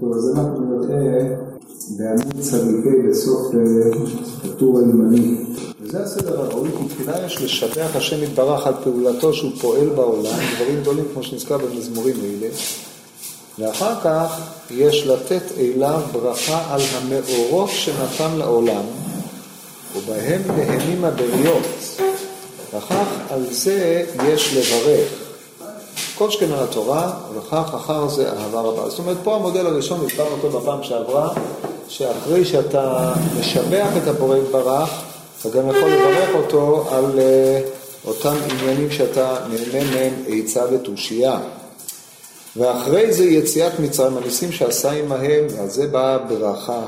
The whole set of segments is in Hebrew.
טוב, אז אנחנו נראה בעמוד צדיקי בסוף הטור הימני. וזה הסדר הראוי, כי תחילה יש לשבח השם יתברך על פעולתו שהוא פועל בעולם, דברים גדולים כמו שנזכר במזמורים האלה. ואחר כך יש לתת אליו ברכה על המאורות שנתן לעולם, ובהם נהנים הבריות. וכך על זה יש לברך. כל שכן על התורה, וכך אחר זה אהבה רבה. זאת אומרת, פה המודל הראשון, הסברנו אותו בפעם שעברה, שאחרי שאתה משבח את הבורא יתברך, אתה גם יכול לברך אותו על uh, אותם עניינים שאתה נהנה מהם עצה ותושייה. ואחרי זה יציאת מצרים, הניסים שעשה עמהם, ועל זה באה הברכה.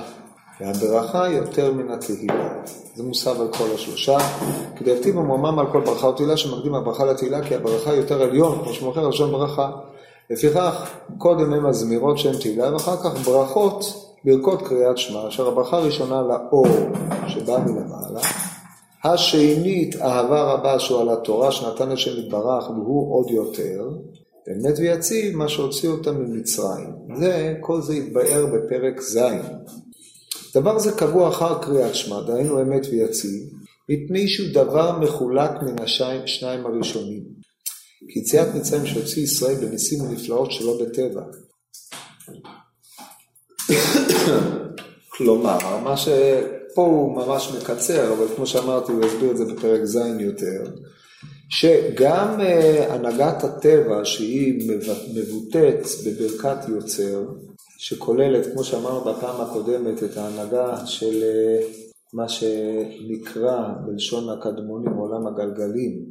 והברכה יותר מן התהילה. זה מוסב על כל השלושה. כדכתיב המומם על כל ברכה ותהילה שמקדים הברכה לתהילה כי הברכה יותר עליון, כמו שמוכר לשון ברכה. לפיכך, קודם הם הזמירות שהן תהילה, ואחר כך ברכות, ברכות קריאת שמע, אשר הברכה הראשונה לאור שבא מלמעלה. השנית, אהבה רבה שהוא על התורה שנתן השם יתברך, והוא עוד יותר. אמת ויציב מה שהוציא אותם ממצרים. זה, כל זה יתבאר בפרק ז'. דבר זה קבוע אחר קריאת שמע, דהיינו אמת ויציב, מפני שהוא דבר מחולק מן השניים הראשונים. כי יציאת מצרים שהוציא ישראל בניסים ונפלאות שלא בטבע. כלומר, מה שפה הוא ממש מקצר, אבל כמו שאמרתי, הוא יסביר את זה בפרק ז' יותר, שגם uh, הנהגת הטבע, שהיא מבוטאת בברכת יוצר, שכוללת, כמו שאמרנו בפעם הקודמת, את ההנהגה של אה, מה שנקרא בלשון הקדמונים עולם הגלגלים,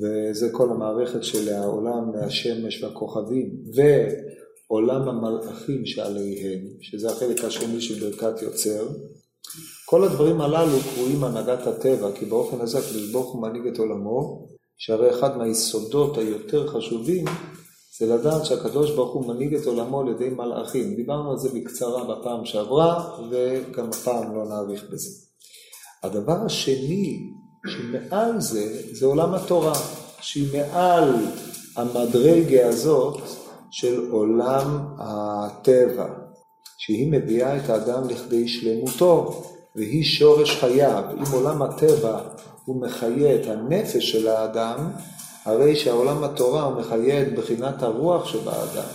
וזה כל המערכת של העולם מהשמש והכוכבים, ועולם המלאכים שעליהם, שזה החלק השני של ברכת יוצר. כל הדברים הללו קרויים הנהגת הטבע, כי באופן הזה הקדוש ברוך הוא מנהיג את עולמו, שהרי אחד מהיסודות היותר חשובים זה לדעת שהקדוש ברוך הוא מנהיג את עולמו על ידי מלאכים. דיברנו על זה בקצרה בפעם שעברה, וגם הפעם לא נאריך בזה. הדבר השני שמעל זה, זה עולם התורה, שהיא מעל המדרגה הזאת של עולם הטבע, שהיא מביאה את האדם לכדי שלמותו, והיא שורש חייו. אם עולם הטבע הוא מחיה את הנפש של האדם, הרי שהעולם התורה הוא מחיה את בחינת הרוח שבאדם.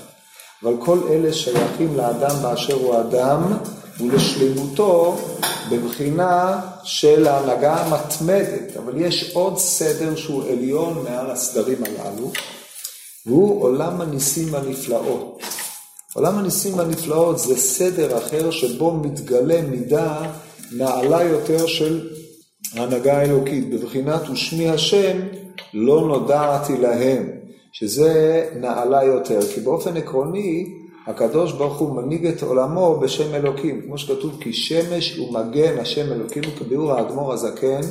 אבל כל אלה שייכים לאדם באשר הוא אדם ולשלמותו בבחינה של ההנהגה המתמדת. אבל יש עוד סדר שהוא עליון מעל הסדרים הללו, והוא עולם הניסים והנפלאות. עולם הניסים והנפלאות זה סדר אחר שבו מתגלה מידה נעלה יותר של ההנהגה האלוקית, בבחינת ושמי השם לא נודעתי להם, שזה נעלה יותר, כי באופן עקרוני הקדוש ברוך הוא מנהיג את עולמו בשם אלוקים, כמו שכתוב כי שמש ומגן השם אלוקים, כביאור האדמו"ר הזקן,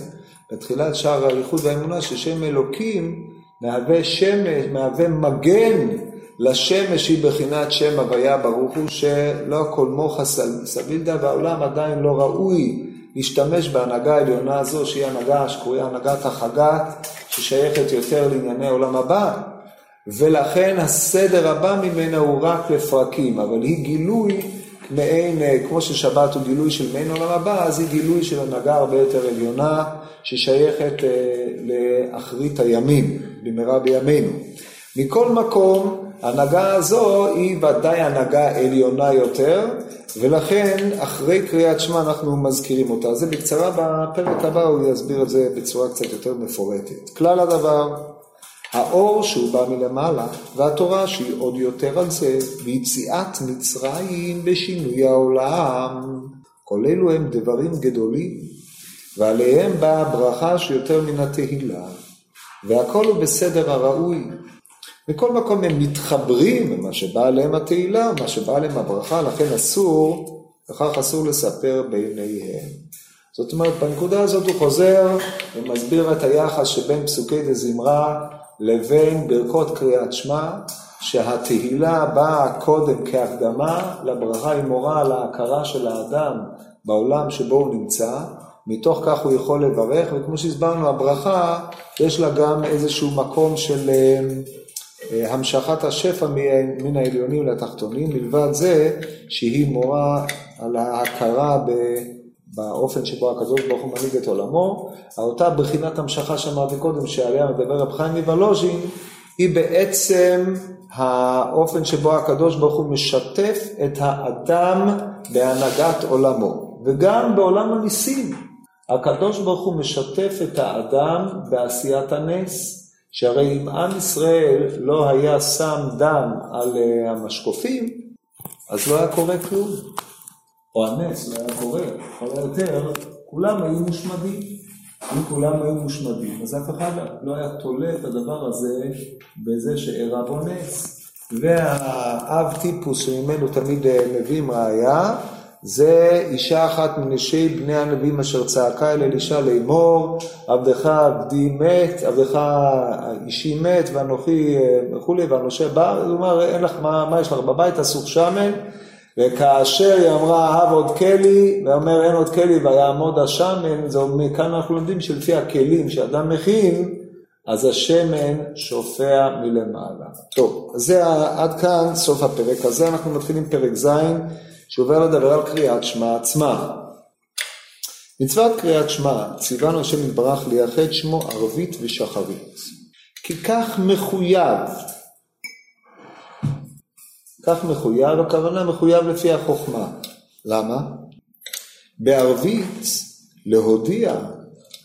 בתחילת שער האיחוד והאמונה ששם אלוקים מהווה שמש, מהווה מגן לשמש היא בחינת שם הוויה ברוך הוא שלא הכל מוחה סבילדה והעולם עדיין לא ראוי להשתמש בהנהגה העליונה הזו, שהיא הנהגה שקרויה הנהגת החגת, ששייכת יותר לענייני עולם הבא, ולכן הסדר הבא ממנה הוא רק לפרקים, אבל היא גילוי מעין, כמו ששבת הוא גילוי של מעין עולם הבא, אז היא גילוי של הנהגה הרבה יותר עליונה, ששייכת אה, לאחרית הימים, במהרה בימינו. מכל מקום, ההנהגה הזו היא ודאי הנהגה עליונה יותר, ולכן אחרי קריאת שמע אנחנו מזכירים אותה. זה בקצרה בפרק הבא הוא יסביר את זה בצורה קצת יותר מפורטת. כלל הדבר, האור שהוא בא מלמעלה, והתורה שהיא עוד יותר על זה, ויציאת מצרים בשינוי העולם. כל אלו הם דברים גדולים, ועליהם באה הברכה שיותר מן התהילה, והכל הוא בסדר הראוי. מכל מקום הם מתחברים למה שבא עליהם התהילה, מה שבא עליהם הברכה, לכן אסור, וכך אסור לספר ביניהם. זאת אומרת, בנקודה הזאת הוא חוזר ומסביר את היחס שבין פסוקי דזמרה לבין ברכות קריאת שמע, שהתהילה באה קודם כהקדמה לברכה היא מורה על ההכרה של האדם בעולם שבו הוא נמצא, מתוך כך הוא יכול לברך, וכמו שהסברנו, הברכה יש לה גם איזשהו מקום של... אה, המשכת השפע מן העליונים לתחתונים, מלבד זה שהיא מורה על ההכרה ב... באופן שבו הקדוש ברוך הוא מנהיג את עולמו, אותה בחינת המשכה שאמרתי קודם, שעליה מדבר רב חיים מוולוז'ין, היא בעצם האופן שבו הקדוש ברוך הוא משתף את האדם בהנהגת עולמו, וגם בעולם הניסים. הקדוש ברוך הוא משתף את האדם בעשיית הנס, שהרי אם עם ישראל לא היה שם דם על אה, המשקופים, אז לא היה קורה כלום. או הנס לא היה קורה, לכל היותר, כולם היו מושמדים. אם כולם היו מושמדים, אז אף אחד לא היה תולה את הדבר הזה בזה שאירע בו נס. והאב טיפוס שממנו תמיד אה, מביאים ראייה, זה אישה אחת מנשי בני הנביאים אשר צעקה אל אלישע לאמור, עבדך עבדי מת, עבדך אישי מת, ואנוכי אה, וכולי, ואנושה בא, הוא אומר, אין לך, מה, מה יש לך בבית, אסוך שמן, וכאשר היא אמרה, אהב עוד כלי, ואומר אין עוד כלי ויעמוד השמן, זה מכאן אנחנו לומדים שלפי הכלים שאדם מכין, אז השמן שופע מלמעלה. טוב, זה עד כאן סוף הפרק הזה, אנחנו מתחילים פרק ז', שעובר לדבר על קריאת שמע עצמה. מצוות קריאת שמע ציוונו השם יתברך לייחד שמו ערבית ושחרית. כי כך מחויב כך מחויב, הכוונה מחויב לפי החוכמה. למה? בערבית להודיע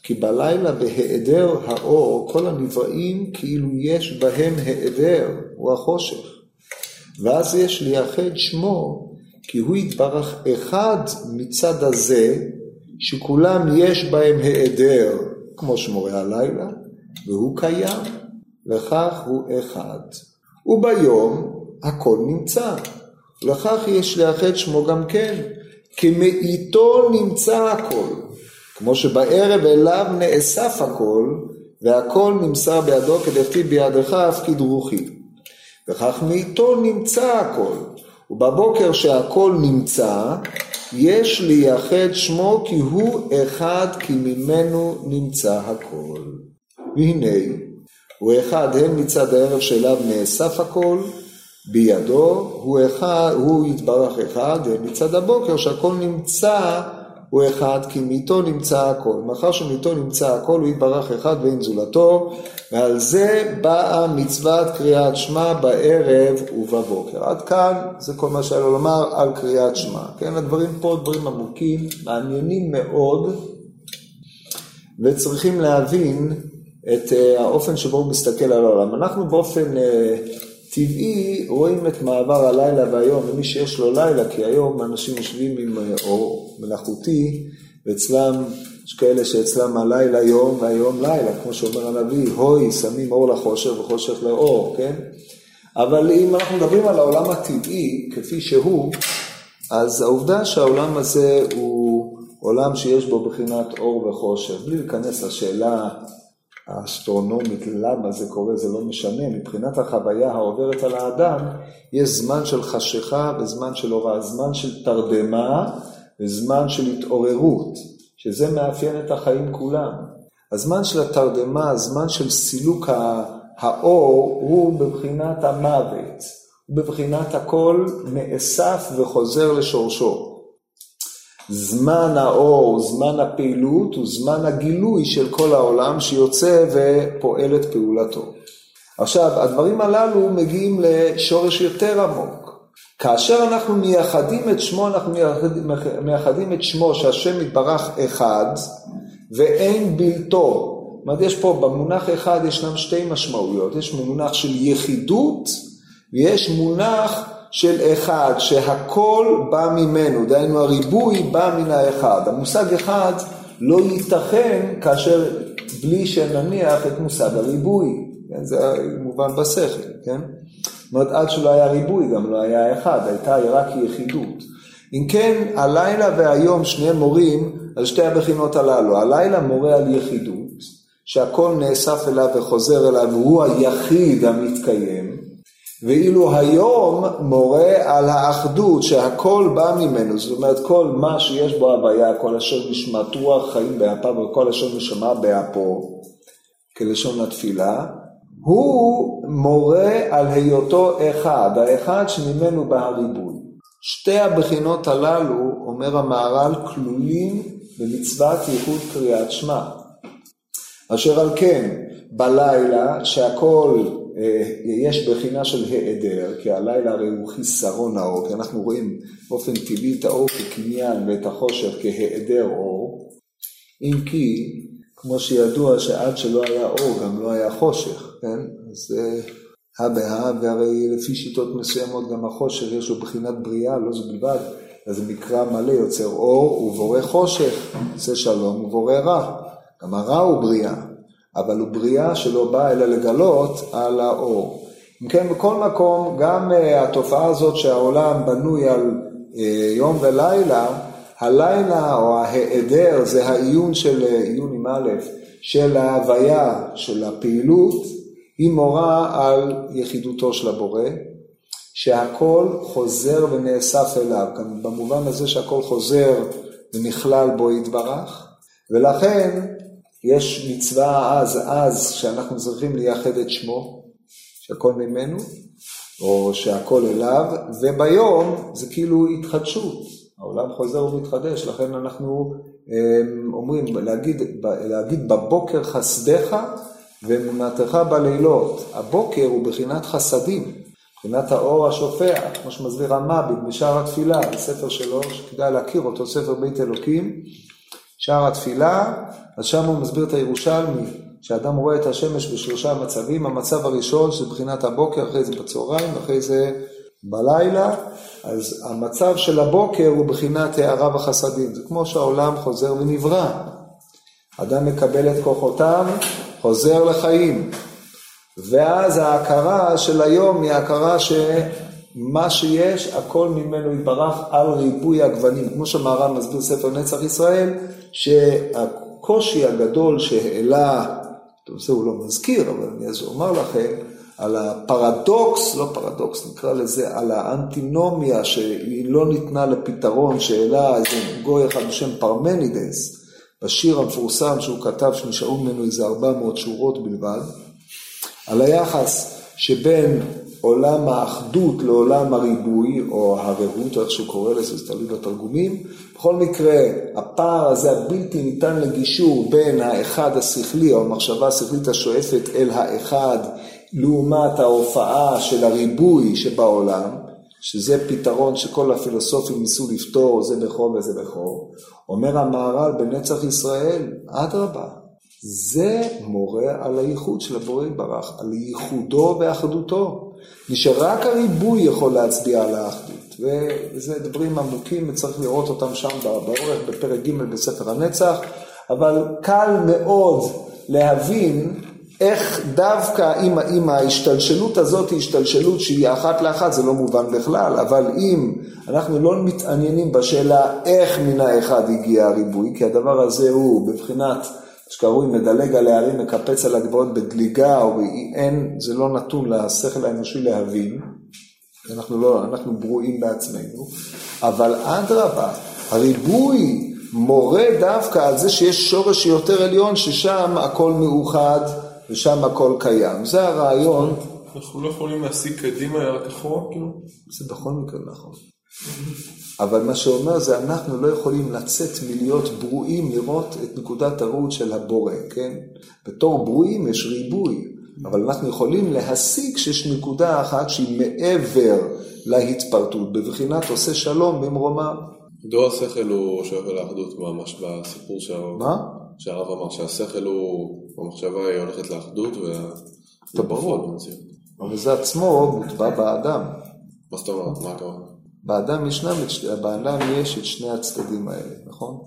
כי בלילה בהיעדר האור כל הנבראים כאילו יש בהם היעדר, הוא החושך. ואז יש לייחד שמו כי הוא יתברך אחד מצד הזה שכולם יש בהם היעדר כמו שמורי הלילה והוא קיים וכך הוא אחד. וביום הכל נמצא. לכך יש לאחד שמו גם כן, כי מאיתו נמצא הכל. כמו שבערב אליו נאסף הכל, והכל נמסר בידו כדכתיב בידך הפקיד רוחי. וכך מאיתו נמצא הכל. ובבוקר שהכל נמצא, יש לייחד שמו כי הוא אחד כי ממנו נמצא הכל. והנה, הוא אחד הן מצד הערב שאליו נאסף הכל, בידו, הוא אחד, הוא יתברך אחד, מצד הבוקר שהכל נמצא הוא אחד, כי מאיתו נמצא הכל. מאחר שמאיתו נמצא הכל, הוא יתברך אחד ואין זולתו, ועל זה באה מצוות קריאת שמע בערב ובבוקר. עד כאן זה כל מה שהיה לו לומר על קריאת שמע. כן, הדברים פה דברים עמוקים, מעניינים מאוד, וצריכים להבין את אה, האופן שבו הוא מסתכל על העולם. אנחנו באופן אה, טבעי רואים את מעבר הלילה והיום, ומי שיש לו לילה, כי היום אנשים יושבים עם אה, אור מלאכותי, ואצלם, יש כאלה שאצלם הלילה יום והיום לילה, כמו שאומר הנביא, הוי, שמים אור לחושך וחושך לאור, כן? אבל אם אנחנו מדברים על העולם הטבעי, כפי שהוא, אז העובדה שהעולם הזה הוא עולם שיש בו בחינת אור וחושך, בלי להיכנס לשאלה האסטרונומית, למה זה קורה, זה לא משנה, מבחינת החוויה העוברת על האדם, יש זמן של חשיכה וזמן של הוראה, זמן של תרדמה וזמן של התעוררות, שזה מאפיין את החיים כולם. הזמן של התרדמה, הזמן של סילוק האור, הוא בבחינת המוות, הוא בבחינת הכל נאסף וחוזר לשורשו. זמן האור, זמן הפעילות, הוא זמן הגילוי של כל העולם שיוצא ופועל את פעולתו. עכשיו, הדברים הללו מגיעים לשורש יותר עמוק. כאשר אנחנו מייחדים את שמו, אנחנו מייחדים, מייחדים את שמו שהשם יתברך אחד ואין בלתו. זאת אומרת, יש פה במונח אחד ישנם שתי משמעויות. יש מונח של יחידות ויש מונח של אחד, שהכל בא ממנו, דהיינו הריבוי בא מן האחד. המושג אחד לא ייתכן כאשר בלי שנניח את מושג הריבוי, כן? זה מובן בשכל, כן? זאת אומרת, עד שלא היה ריבוי גם לא היה אחד, הייתה רק יחידות. אם כן, הלילה והיום שניהם מורים על שתי הבחינות הללו. הלילה מורה על יחידות, שהכל נאסף אליו וחוזר אליו, והוא היחיד המתקיים. ואילו היום מורה על האחדות שהכל בא ממנו, זאת אומרת כל מה שיש בו הוויה, כל אשר נשמת רוח חיים באפיו וכל אשר נשמה באפו, כלשון התפילה, הוא מורה על היותו אחד, האחד שממנו בא הריבוי. שתי הבחינות הללו, אומר המהר"ל, כלולים במצוות ייחוד קריאת שמע. אשר על כן, בלילה, שהכל, אה, יש בחינה של היעדר, כי הלילה הרי הוא חיסרון האור, כי אנחנו רואים באופן טבעי את האור כקניין ואת החושך כהיעדר אור, אם כי, כמו שידוע שעד שלא היה אור גם לא היה חושך, כן? אז הא בהא, והרי לפי שיטות מסוימות גם החושך יש לו בחינת בריאה, לא זו בלבד, אז מקרא מלא יוצר אור ובורא חושך, עושה שלום ובורא רע. גם הרע הוא בריאה, אבל הוא בריאה שלא באה אלא לגלות על האור. אם כן, בכל מקום, גם uh, התופעה הזאת שהעולם בנוי על uh, יום ולילה, הלילה או ההיעדר זה העיון של, אה, עיון עם א', של ההוויה, של הפעילות, היא מורה על יחידותו של הבורא, שהכל חוזר ונאסף אליו, גם במובן הזה שהכל חוזר ונכלל בו יתברך, ולכן יש מצווה אז, אז, שאנחנו צריכים לייחד את שמו, שהכל ממנו, או שהכל אליו, וביום זה כאילו התחדשות, העולם חוזר ומתחדש, לכן אנחנו אמ, אומרים, להגיד, להגיד בבוקר חסדך ואמונתך בלילות. הבוקר הוא בחינת חסדים, בחינת האור השופע, כמו שמסביר המביט בשער התפילה, בספר שלו, שכדאי להכיר אותו, ספר בית אלוקים, שער התפילה, אז שם הוא מסביר את הירושלמי, שאדם רואה את השמש בשלושה מצבים, המצב הראשון שזה בחינת הבוקר, אחרי זה בצהריים, אחרי זה בלילה, אז המצב של הבוקר הוא בחינת הערה וחסדים, זה כמו שהעולם חוזר ונברא. אדם מקבל את כוחותיו, חוזר לחיים. ואז ההכרה של היום היא ההכרה שמה שיש, הכל ממנו יתברך על ריבוי הגוונים. כמו שמהר"ן מסביר ספר נצח ישראל, שהקושי הגדול שהעלה, טוב, זה הוא לא מזכיר, אבל אני אז אומר לכם, על הפרדוקס, לא פרדוקס, נקרא לזה, על האנטינומיה שהיא לא ניתנה לפתרון, שהעלה איזה גוי אחד בשם פרמנידס, בשיר המפורסם שהוא כתב, שנשארו ממנו איזה 400 שורות בלבד, על היחס שבין עולם האחדות לעולם הריבוי, או הרעות, או איך שהוא קורא לזה, זה תלוי בתרגומים. בכל מקרה, הפער הזה הבלתי ניתן לגישור בין האחד השכלי, או המחשבה השכלית השואפת אל האחד, לעומת ההופעה של הריבוי שבעולם, שזה פתרון שכל הפילוסופים ניסו לפתור, זה בכור וזה בכור, אומר המהר"ל בנצח ישראל, אדרבה, זה מורה על הייחוד של הבורא יתברך, על ייחודו ואחדותו, שרק הריבוי יכול להצביע על האחדות, וזה דברים עמוקים וצריך לראות אותם שם באורך בפרק ג' בספר הנצח, אבל קל מאוד להבין איך דווקא אם, אם ההשתלשלות הזאת היא השתלשלות שהיא אחת לאחת, זה לא מובן בכלל, אבל אם אנחנו לא מתעניינים בשאלה איך מן האחד הגיע הריבוי, כי הדבר הזה הוא בבחינת שקרוי מדלג על הערים, מקפץ על הגבעות בדליגה, או אין, זה לא נתון לשכל האנושי להבין, אנחנו, לא, אנחנו ברואים בעצמנו, אבל אדרבה, הריבוי מורה דווקא על זה שיש שורש יותר עליון, ששם הכל מאוחד. ושם הכל קיים. זה הרעיון. אנחנו לא יכולים להסיק קדימה רק אחורה כאילו? זה בכל מקרה נכון. אבל מה שאומר זה אנחנו לא יכולים לצאת מלהיות ברואים לראות את נקודת הראות של הבורא, כן? בתור ברואים יש ריבוי, אבל אנחנו יכולים להסיק שיש נקודה אחת שהיא מעבר להתפרטות, בבחינת עושה שלום במרומיו. מדוע השכל הוא שואף אל האחדות ממש בסיפור שהרב... מה? שהרב אמר שהשכל הוא, המחשבה היא הולכת לאחדות זה ברור. אבל זה עצמו מוטבע באדם. מה זאת אומרת? מה הכוונה? באדם ישנם, באדם יש את שני הצדדים האלה, נכון?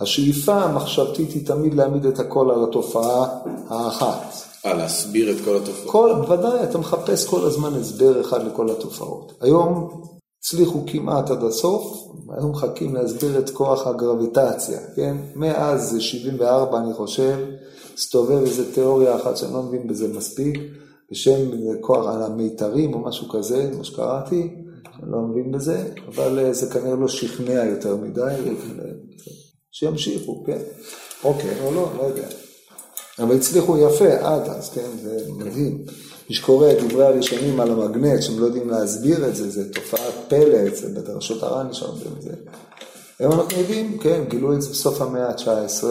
השאיפה המחשבתית היא תמיד להעמיד את הכל על התופעה האחת. אה, להסביר את כל התופעות. כל, ודאי, אתה מחפש כל הזמן הסבר אחד לכל התופעות. היום הצליחו כמעט עד הסוף, היו מחכים להסביר את כוח הגרביטציה, כן? מאז 74 אני חושב, הסתובב איזה תיאוריה אחת שאני לא מבין בזה מספיק, בשם כוח על המיתרים או משהו כזה, מה שקראתי, אני לא מבין בזה, אבל אה, זה כנראה לא שכנע יותר מדי, שימשיכו, כן? אוקיי, או לא, לא יודע. אבל הצליחו יפה עד אז, כן, זה מדהים. מי שקורא את דברי הראשונים על המגנט, שהם לא יודעים להסביר את זה, זה תופעת פלא, זה בדרשות הר"ן את זה. היום אנחנו יודעים, כן, גילו את זה בסוף המאה ה-19,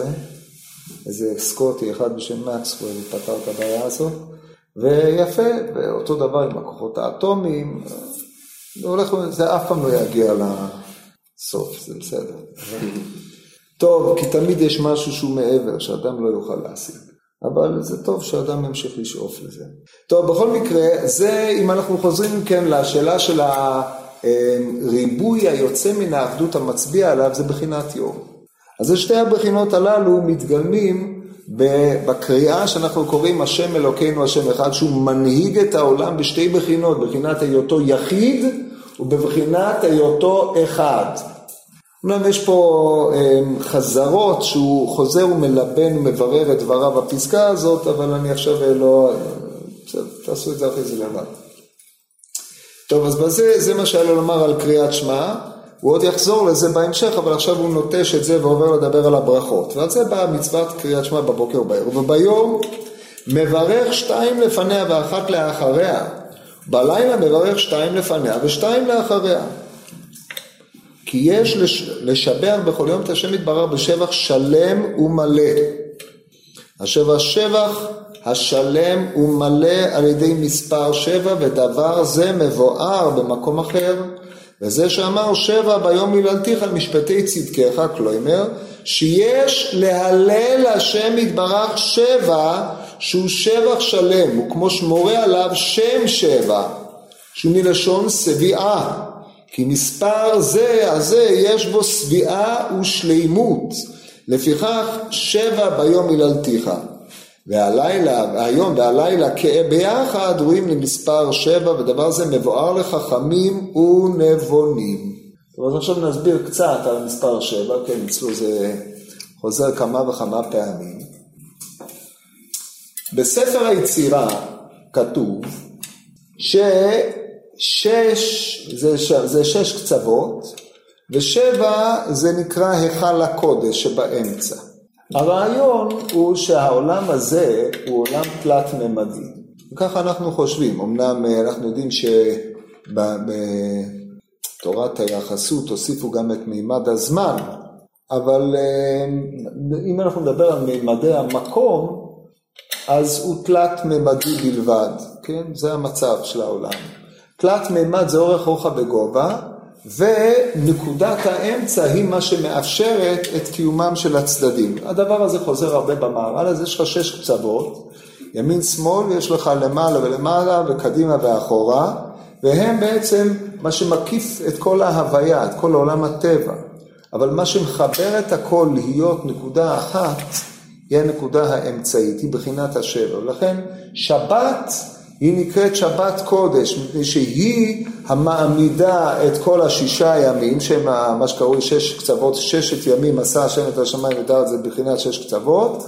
איזה סקוטי אחד בשם מקסוול פתר את הבעיה הזאת, ויפה, ואותו דבר עם הכוחות האטומיים, זה הולך, זה אף פעם לא יגיע לסוף, זה בסדר. טוב, כי תמיד יש משהו שהוא מעבר, שאדם לא יוכל להשיג. אבל זה טוב שאדם ימשיך לשאוף לזה. טוב, בכל מקרה, זה, אם אנחנו חוזרים כן לשאלה של הריבוי היוצא מן העבדות המצביע עליו, זה בחינת יום. אז שתי הבחינות הללו מתגלמים בקריאה שאנחנו קוראים השם אלוקינו השם אחד, שהוא מנהיג את העולם בשתי בחינות, בחינת היותו יחיד ובבחינת היותו אחד. אומנם יש פה אמ, חזרות שהוא חוזר ומלבן ומברר את דבריו בפסקה הזאת, אבל אני עכשיו אה, לא... בסדר, תעשו את זה אחרי זה לבד. טוב, אז בזה, זה מה שהיה לו לומר על קריאת שמע. הוא עוד יחזור לזה בהמשך, אבל עכשיו הוא נוטש את זה ועובר לדבר על הברכות. ועל זה באה מצוות קריאת שמע בבוקר ובערב. וביום מברך שתיים לפניה ואחת לאחריה. בלילה מברך שתיים לפניה ושתיים לאחריה. כי יש לשבח בכל יום את השם יתברר בשבח שלם ומלא. השבח שבח השלם ומלא על ידי מספר שבע ודבר זה מבואר במקום אחר וזה שאמר שבע ביום מיללתיך על משפטי צדקיך, כלומר שיש להלל השם יתברך שבע שהוא שבח שלם, הוא כמו שמורה עליו שם שבע, שהוא מלשון שביעה, כי מספר זה, הזה, יש בו שביעה ושלימות, לפיכך שבע ביום היללתיך. והלילה, והיום והלילה ביחד רואים למספר שבע, ודבר זה מבואר לחכמים ונבונים. אז עכשיו נסביר קצת על מספר שבע, כן, אצלו זה חוזר כמה וכמה פעמים. בספר היצירה כתוב ששש זה, זה שש קצוות, ושבע זה נקרא היכל הקודש שבאמצע. הרעיון הוא שהעולם הזה הוא עולם תלת-ממדי. וככה אנחנו חושבים. אמנם אה, אנחנו יודעים שבתורת היחסות הוסיפו גם את מימד הזמן, אבל אה, אם אנחנו נדבר על מימדי המקום, אז הוא תלת-ממדי בלבד, כן? זה המצב של העולם. תלת-ממד זה אורך רוחב וגובה, ונקודת האמצע היא מה שמאפשרת את קיומם של הצדדים. הדבר הזה חוזר הרבה במערל, אז יש לך שש קצוות, ימין שמאל ויש לך למעלה ולמעלה וקדימה ואחורה, והם בעצם מה שמקיף את כל ההוויה, את כל עולם הטבע. אבל מה שמחבר את הכל להיות נקודה אחת, היא הנקודה האמצעית, היא בחינת השבר. לכן שבת היא נקראת שבת קודש, מפני שהיא המעמידה את כל השישה ימים, שהם מה שקרוי שש קצוות, ששת ימים עשה השם את השמיים ואת הארץ, זה בחינת שש קצוות,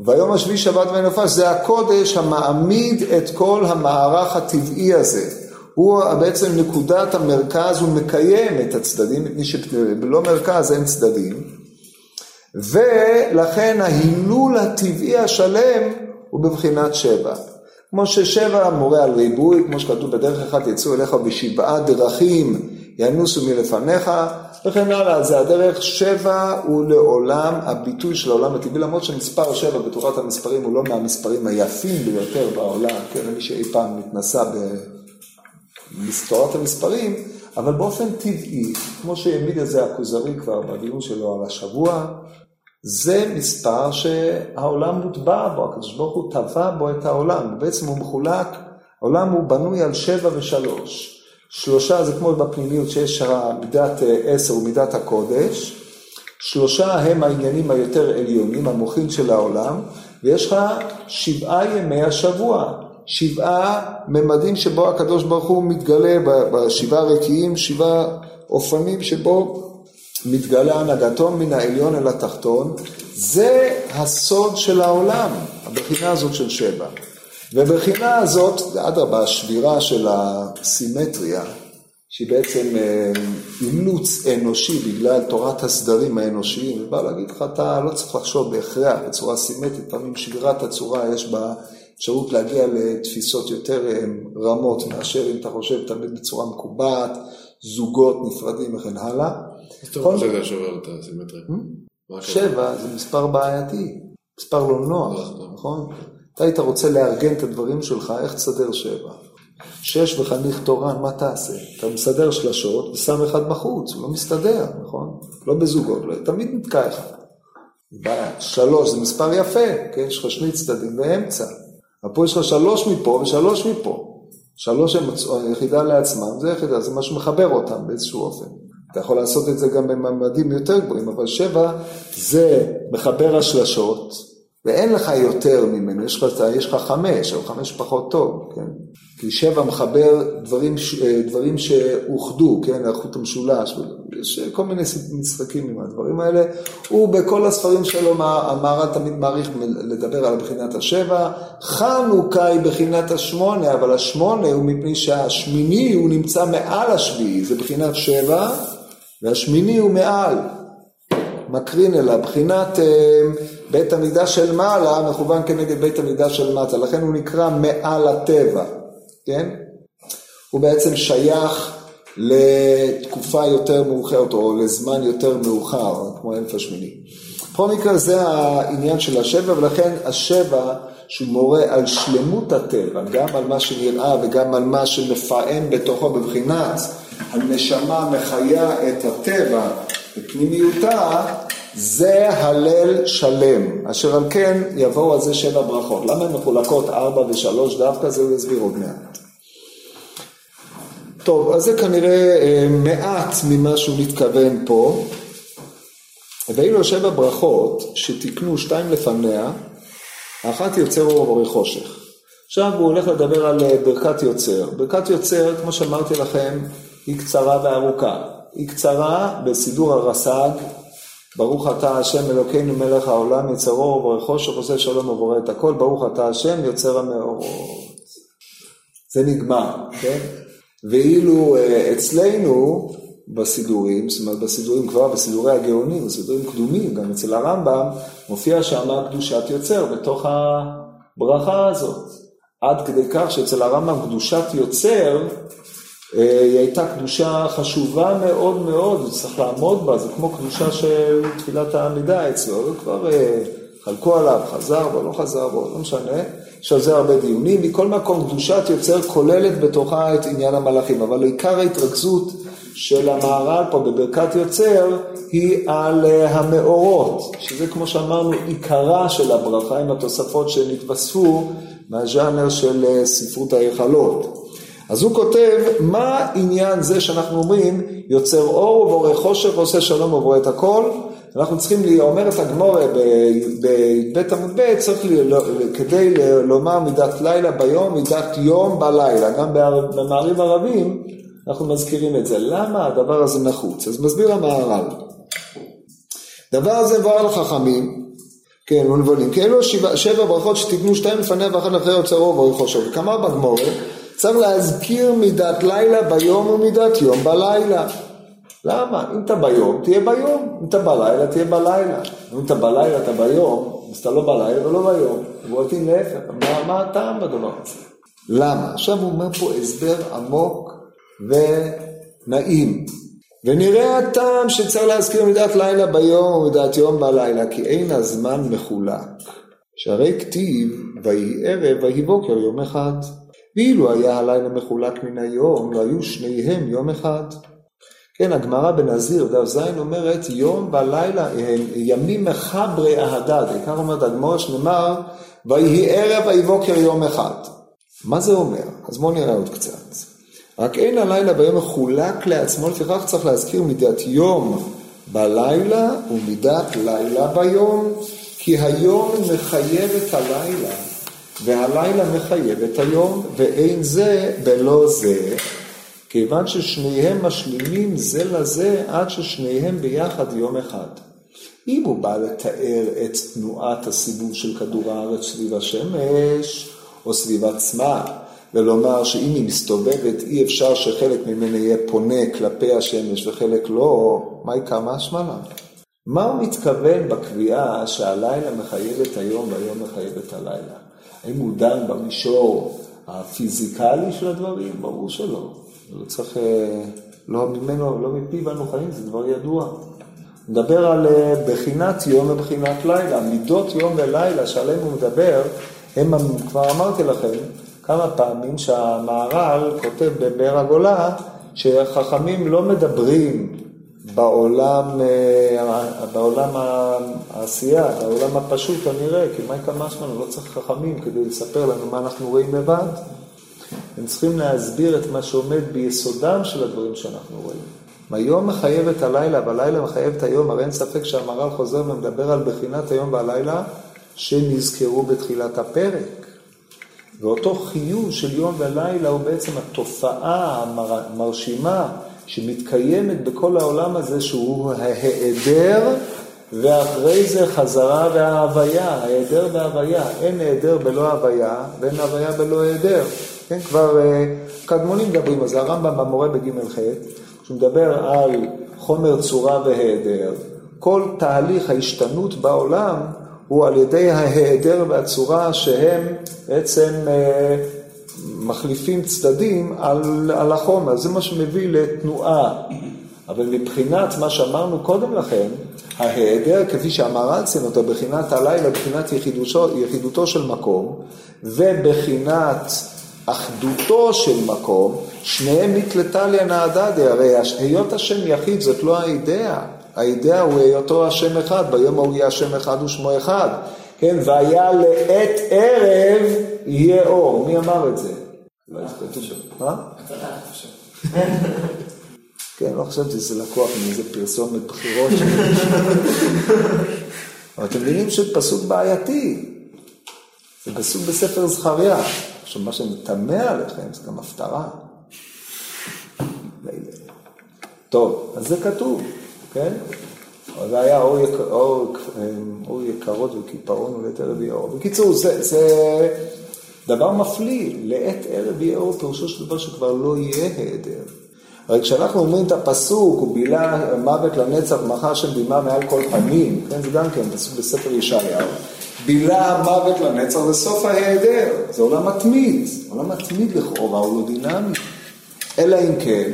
והיום השביעי שבת ונפש זה הקודש המעמיד את כל המערך הטבעי הזה. הוא בעצם נקודת המרכז, הוא מקיים את הצדדים, מפני שבלא מרכז אין צדדים, ולכן ההילול הטבעי השלם הוא בבחינת שבע. כמו ששבע מורה על ריבוי, כמו שכתוב בדרך אחת יצאו אליך בשבעה דרכים ינוסו מלפניך, וכן הלאה. זה הדרך שבע הוא לעולם הביטוי של העולם הטבעי, למרות שמספר שבע בתורת המספרים הוא לא מהמספרים היפים ביותר בעולם, כן, מי שאי פעם מתנסה בתורת המספרים, אבל באופן טבעי, כמו שהעמיד את זה הכוזרי כבר בדיון שלו על השבוע, זה מספר שהעולם מוטבע בו, הקדוש ברוך הוא טבע בו את העולם, בעצם הוא מחולק, העולם הוא בנוי על שבע ושלוש. שלושה זה כמו בפנימיות שיש מידת אה, עשר ומידת הקודש, שלושה הם העניינים היותר עליונים, המוחין של העולם, ויש לך שבעה ימי השבוע, שבעה ממדים שבו הקדוש ברוך הוא מתגלה בשבעה רקיעים, שבעה אופנים שבו מתגלה הנהגתו מן העליון אל התחתון, זה הסוד של העולם, הבחינה הזאת של שבע. ובחינה הזאת, אדרבה, השבירה של הסימטריה, שהיא בעצם אה, אילוץ אנושי בגלל תורת הסדרים האנושיים, ובא להגיד לך, אתה לא צריך לחשוב בהכרח בצורה סימטרית, לפעמים שבירת הצורה יש בה אפשרות להגיע לתפיסות יותר אה, רמות מאשר אם אתה חושב תמיד בצורה מקובעת, זוגות נפרדים וכן הלאה. חושב שזה שובר את הסימטריה? שבע זה מספר בעייתי, מספר לא נוח, נכון? אתה היית רוצה לארגן את הדברים שלך, איך תסדר שבע? שש וחניך תורן, מה תעשה? אתה מסדר שלשות ושם אחד בחוץ, הוא לא מסתדר, נכון? לא בזוגות, לא, תמיד נתקע אחד. בעיה. שלוש זה מספר יפה, כן? יש לך שני צדדים באמצע. אבל פה יש לך שלוש מפה ושלוש מפה. שלוש הם יחידה לעצמם, זה יחידה, זה מה שמחבר אותם באיזשהו אופן. אתה יכול לעשות את זה גם בממדים יותר גבוהים, אבל שבע זה מחבר השלשות, ואין לך יותר ממנו, יש לך, יש לך חמש, או חמש פחות טוב, כן? כי שבע מחבר דברים, דברים שאוחדו, כן? החוט המשולש, יש כל מיני משחקים עם הדברים האלה. הוא בכל הספרים שלו, המהר"ל תמיד מעריך לדבר על בחינת השבע. חנוכה היא בחינת השמונה, אבל השמונה הוא מפני שהשמיני הוא נמצא מעל השביעי, זה בחינת שבע, והשמיני הוא מעל. מקרין אליו, בחינת אה, בית המידה של מעלה מכוון כנגד בית המידה של מטה, לכן הוא נקרא מעל הטבע, כן? הוא בעצם שייך לתקופה יותר מאוחרת או לזמן יותר מאוחר, כמו אלף השמיני. בכל מקרה זה העניין של השבע, ולכן השבע שהוא מורה על שלמות הטבע, גם על מה שנראה וגם על מה שמפעם בתוכו בבחינת הנשמה מחיה את הטבע בפנימיותה, זה הלל שלם, אשר על כן יבואו על זה שבע ברכות. למה הן מחולקות ארבע ושלוש דווקא? זה הוא יסביר עוד מעט. טוב, אז זה כנראה אה, מעט ממה שהוא מתכוון פה. ואילו שבע ברכות שתיקנו שתיים לפניה, האחת יוצר אור וברי חושך. עכשיו הוא הולך לדבר על אה, ברכת יוצר. ברכת יוצר, כמו שאמרתי לכם, היא קצרה וארוכה. היא קצרה בסידור הרס"ג, ברוך אתה השם אלוקינו מלך העולם, יצר אור וברי חושך, עושה שלום ובורא את הכל, ברוך אתה השם יוצר המאורות. זה נגמר, כן? ואילו אה, אצלנו בסידורים, זאת אומרת בסידורים כבר, בסידורי הגאונים, בסידורים קדומים, גם אצל הרמב"ם, מופיע שם קדושת יוצר בתוך הברכה הזאת. עד כדי כך שאצל הרמב"ם קדושת יוצר היא הייתה קדושה חשובה מאוד מאוד, צריך לעמוד בה, זה כמו קדושה של תפילת העמידה אצלו, וכבר אה, חלקו עליו, חזר בו, לא חזר בו, לא משנה. יש על זה הרבה דיונים, מכל מקום קדושת יוצר כוללת בתוכה את עניין המלאכים, אבל עיקר ההתרכזות של המהר"ל פה בברכת יוצר היא על אה, המאורות, שזה כמו שאמרנו עיקרה של הברכה עם התוספות שנתווספו מהז'אנר של אה, ספרות ההיכלות. אז הוא כותב, מה עניין זה שאנחנו אומרים, יוצר אור ובורא חושך ועושה שלום ובורא את הכל? אנחנו צריכים, אומרת הגמורה בבית עמוד ב', צריך לי, כדי לומר מידת לילה ביום, מידת יום בלילה. גם במערים ערבים אנחנו מזכירים את זה. למה הדבר הזה נחוץ? אז מסביר המהר"ל. דבר הזה מבואר לחכמים, כן, ונבונים, כי אלו שבע, שבע ברכות שתיתנו שתיים לפניה ואחת אחרי יוצר אור ואוי חושב. וכמה בגמורה, צריך להזכיר מידת לילה ביום ומידת יום בלילה. למה? אם אתה ביום, תהיה ביום. אם אתה בלילה, תהיה בלילה. אם אתה בלילה, אתה ביום, אז אתה לא בלילה ולא ביום. ובועטים להפך. מה, מה הטעם בדבר הזה? למה? עכשיו הוא אומר פה הסבר עמוק ונעים. ונראה הטעם שצריך להזכיר מידת לילה ביום ומידת יום בלילה, כי אין הזמן מחולק. שהרי כתיב, ויהי ערב ויהי בוקר יום אחד. ואילו היה הלילה מחולק מן היום, לא היו שניהם יום אחד. כן, הגמרא בנזיר, דף ז אומרת, יום ולילה ימים מחברי אהדד. העיקר אומרת הגמרא שנאמר, ויהי ערב ויהי בוקר יום אחד. מה זה אומר? אז בואו נראה עוד קצת. רק אין הלילה ביום מחולק לעצמו, לפיכך צריך להזכיר מידת יום בלילה ומידת לילה ביום, כי היום מחייב את הלילה, והלילה מחייב את היום, ואין זה בלא זה. כיוון ששניהם משלימים זה לזה עד ששניהם ביחד יום אחד. אם הוא בא לתאר את תנועת הסיבוב של כדור הארץ סביב השמש, או סביב עצמה, ולומר שאם היא מסתובבת אי אפשר שחלק ממנה יהיה פונה כלפי השמש וחלק לא, מה יקרה משמע מה הוא מתכוון בקביעה שהלילה מחייב את היום והיום מחייב את הלילה? האם הוא דן במישור הפיזיקלי של הדברים? ברור שלא. לא צריך, אה, לא ממנו, לא מפיו אנו חיים, זה דבר ידוע. מדבר על אה, בחינת יום ובחינת לילה. מידות יום ולילה שעליהם הוא מדבר, הם, כבר אמרתי לכם כמה פעמים שהמהר"ל כותב בבאר הגולה, שחכמים לא מדברים בעולם, אה, בעולם העשייה, בעולם הפשוט הנראה, כי מייקל משמן לא צריך חכמים כדי לספר לנו מה אנחנו רואים לבד. הם צריכים להסביר את מה שעומד ביסודם של הדברים שאנחנו רואים. היום מחייב את הלילה והלילה מחייב את היום, הרי אין ספק שהמהר"ל חוזר ומדבר על בחינת היום והלילה שנזכרו בתחילת הפרק. ואותו חיוב של יום ולילה הוא בעצם התופעה המרשימה שמתקיימת בכל העולם הזה, שהוא ההיעדר, ואחרי זה חזרה וההוויה, ההיעדר וההוויה. אין היעדר בלא הוויה, ואין הוויה בלא היעדר. כן, כבר אה, קדמונים מדברים על זה, הרמב"ם במורה בג' ח', שהוא מדבר על חומר צורה והיעדר, כל תהליך ההשתנות בעולם הוא על ידי ההיעדר והצורה שהם בעצם אה, מחליפים צדדים על, על החומר, זה מה שמביא לתנועה. אבל מבחינת מה שאמרנו קודם לכן, ההיעדר, כפי שהמהר"ל ציין אותו, בחינת הלילה, בחינת יחידותו, יחידותו של מקום, ובחינת אחדותו של מקום, שניהם מתלתליה נעדדי, הרי היות השם יחיד זאת לא האידאה, האידאה הוא היותו השם אחד, ביום ההוא יהיה השם אחד ושמו אחד, כן, והיה לעת ערב יהיה אור, מי אמר את זה? לא מה? כן, לא חשבתי שזה לקוח מאיזה פרסומת בחירות. אבל אתם מבינים שפסוק בעייתי. זה פסוק בספר זכריה. עכשיו, מה שמטמא עליכם זה גם הפטרה. טוב, אז זה כתוב, כן? זה היה אור, יקר, אור, אור יקרות וקיפאון יהיה אור. בקיצור, זה, זה דבר מפליא. לעת ערב יהיה אור, פירושו של דבר שכבר לא יהיה היעדר. הרי כשאנחנו אומרים את הפסוק, הוא בילה מוות לנצח, מחר שם דמעה מעל כל פנים, כן, זה גם כן פסוק בספר ישעיהו. בילה מוות לנצח זה סוף ההיעדר, זה עולם מתמיד, עולם מתמיד לכאורה, הוא לא דינמי. אלא אם כן,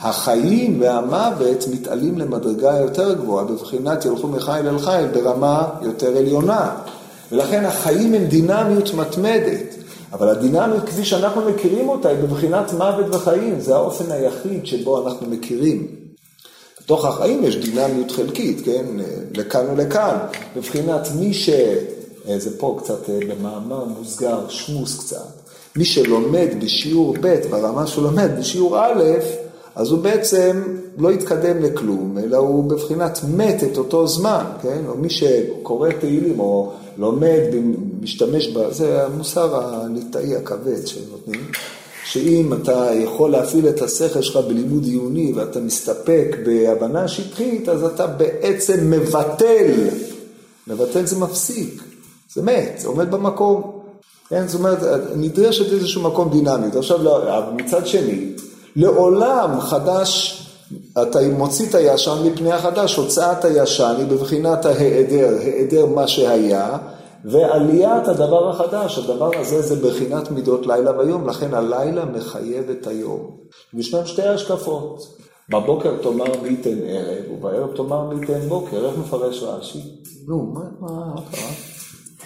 החיים והמוות מתעלים למדרגה יותר גבוהה, בבחינת ילכו מחיל אל חיל, ברמה יותר עליונה. ולכן החיים הם דינמיות מתמדת. אבל הדינמיות כפי שאנחנו מכירים אותה היא בבחינת מוות וחיים, זה האופן היחיד שבו אנחנו מכירים. בתוך החיים יש דינמיות חלקית, כן? לכאן ולכאן. בבחינת מי ש... אה, זה פה קצת אה, במאמר מוסגר, שמוס קצת. מי שלומד בשיעור ב' ברמה שהוא לומד בשיעור א', אז הוא בעצם לא יתקדם לכלום, אלא הוא בבחינת מת את אותו זמן, כן? או מי שקורא תהילים או לומד, משתמש ב... זה המוסר הליטאי הכבד שנותנים, שאם אתה יכול להפעיל את השכל שלך בלימוד עיוני ואתה מסתפק בהבנה שטחית, אז אתה בעצם מבטל. מבטל זה מפסיק, זה מת, זה עומד במקום. כן, זאת אומרת, נדרשת איזשהו מקום דינמי. עכשיו, לא, מצד שני, לעולם חדש, אתה מוציא את הישן מפני החדש, הוצאת הישן היא בבחינת ההיעדר, היעדר מה שהיה, ועליית הדבר החדש, הדבר הזה זה בחינת מידות לילה ויום, לכן הלילה מחייב את היום. וישנם שתי השקפות, בבוקר תאמר מי ייתן ערב, ובערב תאמר מי ייתן בוקר, איך מפרש רש"י? נו, מה, מה קרה?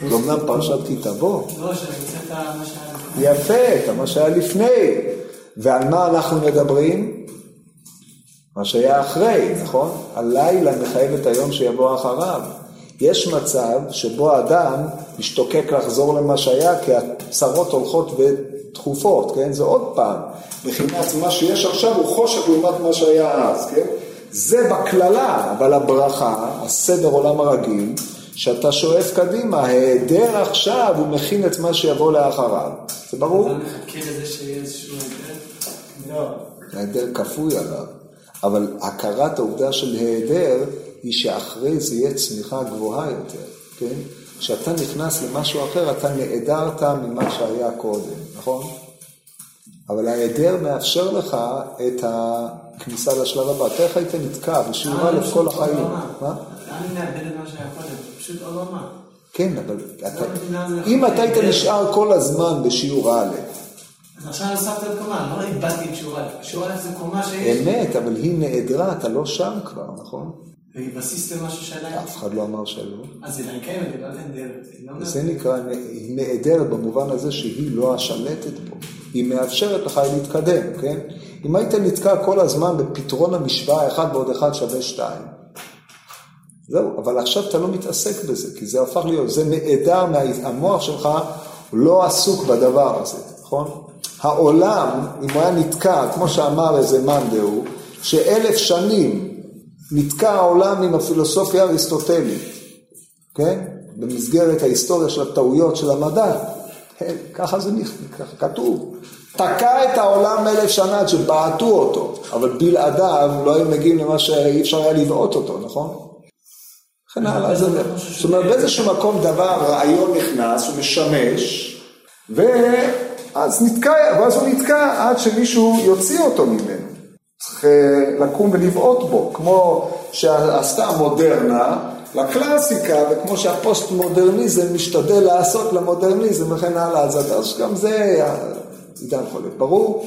זה אומנם פרשת כי תבוא. לא, שאני רוצה את מה שהיה לפני. יפה, את מה שהיה לפני. ועל מה אנחנו מדברים? מה שהיה אחרי, נכון? הלילה מחייב את היום שיבוא אחריו. יש מצב שבו האדם משתוקק לחזור למה שהיה, כי הצרות הולכות ותכופות, כן? זה עוד פעם, מבחינת מה שיש עכשיו הוא חושך לעומת מה שהיה אז, כן? זה בקללה, אבל הברכה, הסדר עולם הרגיל, שאתה שואף קדימה, ההיעדר עכשיו הוא מכין את מה שיבוא לאחריו. זה ברור? אתה מחכה לזה שיהיה איזשהו היעדר? ההיעדר כפוי עליו, אבל הכרת העובדה של היעדר היא שאחרי זה יהיה צמיחה גבוהה יותר, כן? כשאתה נכנס למשהו אחר, אתה נעדרת ממה שהיה קודם, נכון? אבל ההיעדר מאפשר לך את הכניסה לשלב הבא. תראה איך היית נתקע בשיעור אה, א' פשוט כל החיים. רמה. מה? אני מאבד את מה שהיה קודם, פשוט עוד רמה. כן, אבל אתה, לא אם אתה היית. נשאר כל הזמן בשיעור א', אז עכשיו הוספת עוד קומה, לא איבדתי את שיעור א', שיעור א' זה קומה שיש, אמת, אבל היא נעדרה, אתה לא שם כבר, נכון? והיא בסיס למשהו שעדיין, אף אחד לא אמר שלא. אז היא עדיין קיימת, היא לא נהדרת, היא לא זה נקרא, היא נעדרת במובן הזה שהיא לא השלטת בו. היא מאפשרת לך להתקדם, כן? אם היית נתקע כל הזמן בפתרון המשוואה 1 ועוד 1 שווה 2, זהו, אבל עכשיו אתה לא מתעסק בזה, כי זה הפך להיות, זה נעדר, מה... המוח שלך לא עסוק בדבר הזה, נכון? העולם, אם הוא היה נתקע, כמו שאמר איזה מאן דהוא, שאלף שנים נתקע העולם עם הפילוסופיה האריסטוטלית, כן? במסגרת ההיסטוריה של הטעויות של המדע. כן, ככה זה ככה כתוב. תקע את העולם אלף שנה עד שבעטו אותו, אבל בלעדיו לא היו מגיעים למה שאי אפשר היה לבעוט אותו, נכון? וכן הלאה. זאת אומרת, באיזשהו מקום דבר, רעיון נכנס, הוא משמש, ואז נתקע, ואז הוא נתקע עד שמישהו יוציא אותו ממנו. צריך אה, לקום ולבעוט בו, כמו שעשתה המודרנה לקלאסיקה, וכמו שהפוסט-מודרניזם משתדל לעשות למודרניזם וכן הלאה, אז אז גם זה עידן חולף, ברור?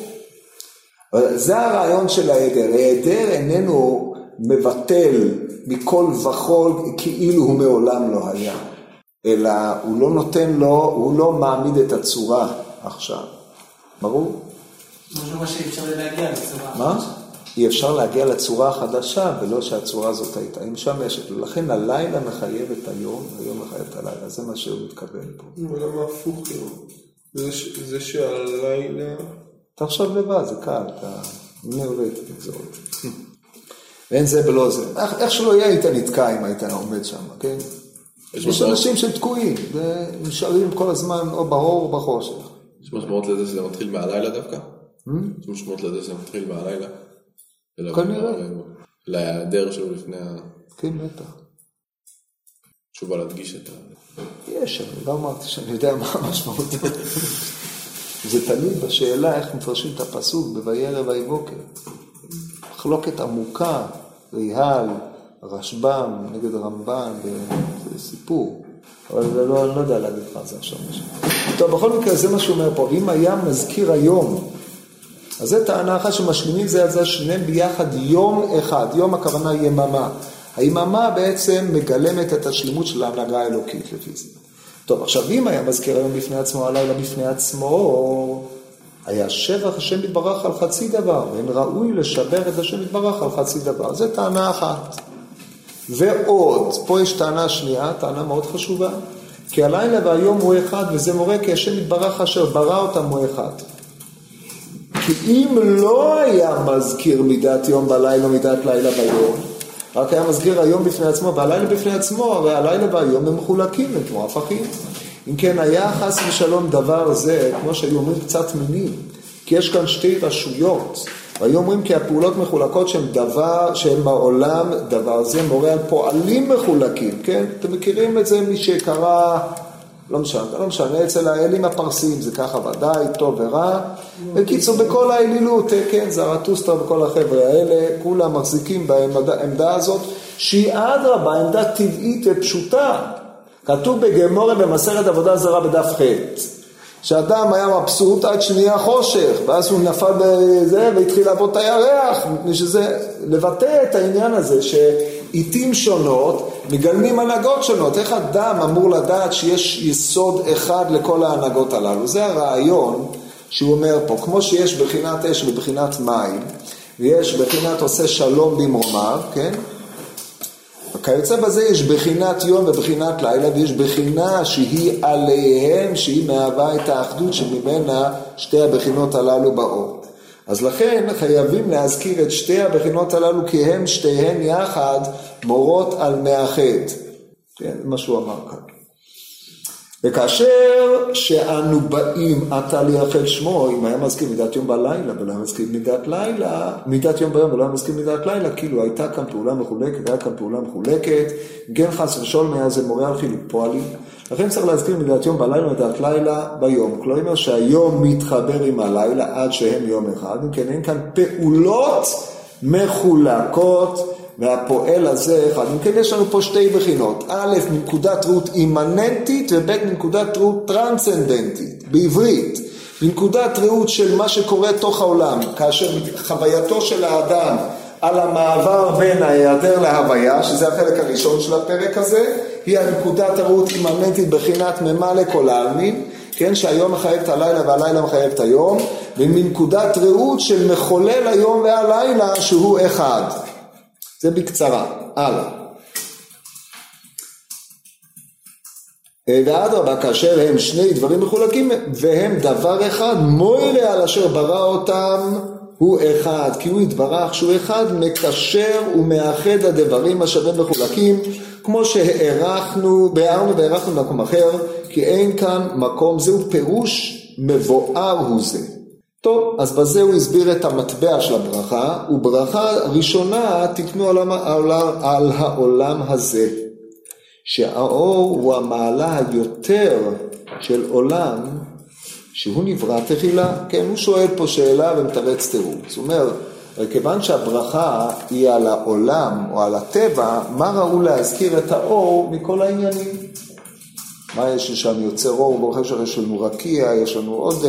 זה הרעיון של ההיעדר, ההיעדר איננו מבטל מכל וכול כאילו הוא מעולם לא היה, אלא הוא לא נותן לו, הוא לא מעמיד את הצורה עכשיו, ברור? משהו מה? אי אפשר להגיע לצורה החדשה, ולא שהצורה הזאת הייתה, היא משמשת. לכן הלילה מחייב את היום, היום מחייב את הלילה, זה מה שהוא מתכוון פה. אבל למה הפוך כאילו? זה שהלילה... תחשוב לבד, זה קל, אתה נאורט, תגזור את זה. ואין זה ולא זה. איך, שלא יהיה, היית נתקע אם היית עומד שם, כן? יש אנשים שתקועים, ונשארים כל הזמן או באור או בחושך. יש משמעות לזה שזה מתחיל מהלילה דווקא? יש משמעות לזה שזה מתחיל מהלילה? כנראה. להיעדר שלו לפני ה... כן, בטח. תשובה להדגיש את ה... יש, אני לא אמרתי שאני יודע מה המשמעות. זה תלוי בשאלה איך מפרשים את הפסוק ב"וירא ויבוקר". מחלוקת עמוקה, ריהל, רשב"ם נגד הרמב"ן, זה סיפור. אבל זה לא, אני לא יודע להגיד לך על זה עכשיו משהו. טוב, בכל מקרה זה מה שהוא אומר פה, אם היה מזכיר היום, אז זו טענה אחת שמשלימים זה על זה שניהם ביחד יום אחד, יום הכוונה יממה. היממה בעצם מגלמת את השלמות של ההנהגה האלוקית לפי זה. טוב, עכשיו אם היה מזכיר היום בפני עצמו, הלילה בפני עצמו, היה שבח השם יתברך על חצי דבר, ואין ראוי לשבח את השם יתברך על חצי דבר. זו טענה אחת. ועוד, פה יש טענה שנייה, טענה מאוד חשובה, כי הלילה והיום הוא אחד, וזה מורה כי השם יתברך אשר ברא אותם הוא אחד. כי אם לא היה מזכיר מידת יום בלילה ומידת לילה ביום, רק היה מזכיר היום בפני עצמו והלילה בפני עצמו, הרי הלילה והיום הם מחולקים, הם כמו הפכים. אם כן, היה חס ושלום דבר זה, כמו שהיו אומרים, קצת מינים, כי יש כאן שתי רשויות, והיו אומרים כי הפעולות מחולקות שהן דבר, שהן בעולם, דבר זה מורה על פועלים מחולקים, כן? אתם מכירים את זה, מי שקרא... לא משנה, לא משנה, אצל האלים הפרסיים זה ככה ודאי, טוב ורע. בקיצור, בכל האלילות, אה, כן, זרטוסטרה וכל החבר'ה האלה, כולם מחזיקים בעמדה הזאת, שהיא אדרבה, עמדה טבעית ופשוטה. כתוב בגמורה במסכת עבודה זרה בדף ח', שאדם היה מבסוט עד שנהיה חושך, ואז הוא נפל בזה והתחיל לעבוד את הירח, מפני שזה, לבטא את העניין הזה, שעיתים שונות מגלמים הנהגות שונות. איך אדם אמור לדעת שיש יסוד אחד לכל ההנהגות הללו? זה הרעיון שהוא אומר פה, כמו שיש בחינת אש ובחינת מים, ויש בחינת עושה שלום במרומיו, כן? וכיוצא בזה יש בחינת יום ובחינת לילה, ויש בחינה שהיא עליהם, שהיא מהווה את האחדות שממנה שתי הבחינות הללו באות. אז לכן חייבים להזכיר את שתי הבחינות הללו, כי הן שתיהן יחד מורות על מאחד. כן, מה שהוא אמר כאן. וכאשר שאנו באים עתה לייחד שמו, אם היה מזכיר מידת יום בלילה ולא היה מזכיר מידת לילה, מידת יום ביום ולא היה מזכיר מידת לילה, כאילו הייתה כאן פעולה מחולקת, היה כאן פעולה מחולקת, כן חס ושלום היה זה מורה על חילוק פועלים. לכן צריך להזכיר מידת יום בלילה ומידת לילה ביום. כלומר שהיום מתחבר עם הלילה עד שהם יום אחד, אם כן אין כאן פעולות מחולקות. והפועל הזה אחד. אם כן, יש לנו פה שתי בחינות. א', מנקודת ראות אימננטית, וב', מנקודת ראות טרנסצנדנטית, בעברית. מנקודת ראות של מה שקורה תוך העולם, כאשר חווייתו של האדם על המעבר בין ההיעדר להוויה, שזה החלק הראשון של הפרק הזה, היא הנקודת הראות אימננטית בחינת ממה לכל העלמין, כן, שהיום מחייב את הלילה והלילה מחייב את היום, ומנקודת ראות של מחולל היום והלילה שהוא אחד. זה בקצרה, הלאה. ואדרבה, כאשר הם שני דברים מחולקים, והם דבר אחד, מוילה על אשר ברא אותם הוא אחד, כי הוא יתברך שהוא אחד, מקשר ומאחד הדברים אשר הם מחולקים, כמו שהערכנו, ביארנו והערכנו במקום אחר, כי אין כאן מקום, זהו פירוש מבואר הוא זה. טוב, אז בזה הוא הסביר את המטבע של הברכה, וברכה ראשונה תקנו על, על, על העולם הזה, שהאור הוא המעלה היותר של עולם שהוא נברא תחילה. כן, הוא שואל פה שאלה ומתרץ תירוץ. הוא אומר, כיוון שהברכה היא על העולם או על הטבע, מה ראו להזכיר את האור מכל העניינים? מה יש שם יוצר אור, ברוך השם יש לנו רקיע, יש לנו עוד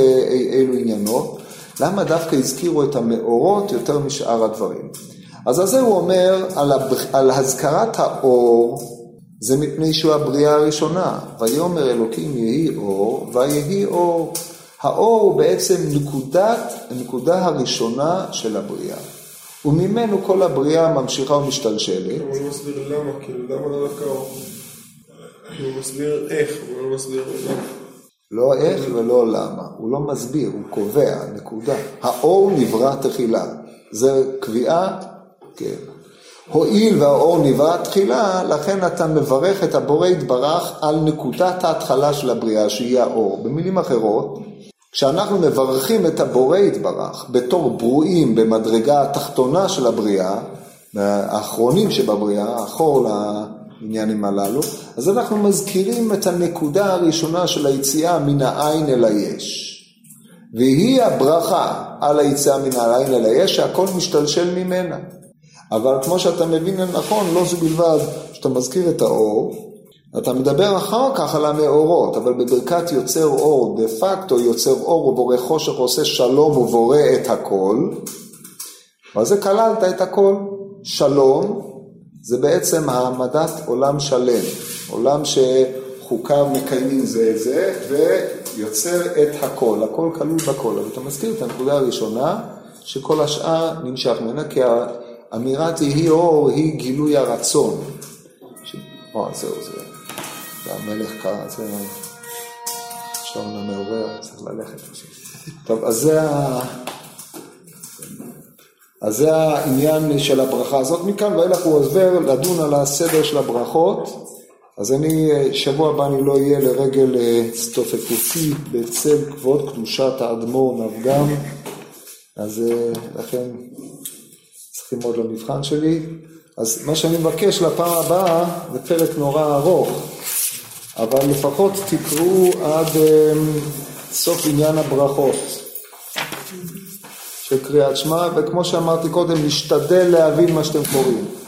אילו עניינות. למה דווקא הזכירו את המאורות יותר משאר הדברים? אז על זה הוא אומר, על, הב... על הזכרת האור, זה מפני שהוא הבריאה הראשונה. ויאמר אלוקים יהי אור, ויהי אור. האור הוא בעצם נקודת, הנקודה הראשונה של הבריאה. וממנו כל הבריאה ממשיכה ומשתלשלת. הוא לא מסביר למה, כאילו למה לא דווקא אור? הוא מסביר איך, הוא לא מסביר למה. לא איך ולא למה, הוא לא מסביר, הוא קובע, נקודה. האור נברא תחילה, זה קביעה, כן. הואיל והאור נברא תחילה, לכן אתה מברך את הבורא יתברך על נקודת ההתחלה של הבריאה, שהיא האור. במילים אחרות, כשאנחנו מברכים את הבורא יתברך בתור ברואים במדרגה התחתונה של הבריאה, האחרונים שבבריאה, האחור העניינים הללו, אז אנחנו מזכירים את הנקודה הראשונה של היציאה מן העין אל היש. והיא הברכה על היציאה מן העין אל היש, שהכל משתלשל ממנה. אבל כמו שאתה מבין נכון, לא זו בלבד שאתה מזכיר את האור, אתה מדבר אחר כך על המאורות, אבל בברכת יוצר אור, דה פקטו יוצר אור ובורא חושך עושה שלום ובורא את הכל, מה זה כללת את הכל? שלום זה בעצם העמדת עולם שלם, עולם שחוקיו מקיימים זה את זה ויוצר את הכל, הכל כלול בכל. אבל אתה מזכיר את הנקודה הראשונה שכל השאר נמשך ממנה כי האמירה תהי אור היא גילוי הרצון. ש... או, זהו, זה, זה המלך קרא, זה שעון המעורר, צריך ללכת. טוב, אז זה ה... אז זה העניין של הברכה הזאת. מכאן ואילך הוא עובר לדון על הסדר של הברכות. אז אני, שבוע הבא אני לא אהיה לרגל הצטופפותי בצל כבוד קדושת האדמו"ר נבגם. אז לכן צריכים ללמוד למבחן שלי. אז מה שאני מבקש לפעם הבאה זה פרק נורא ארוך, אבל לפחות תקראו עד סוף עניין הברכות. של קריאת שמע, וכמו שאמרתי קודם, להשתדל להבין מה שאתם קוראים.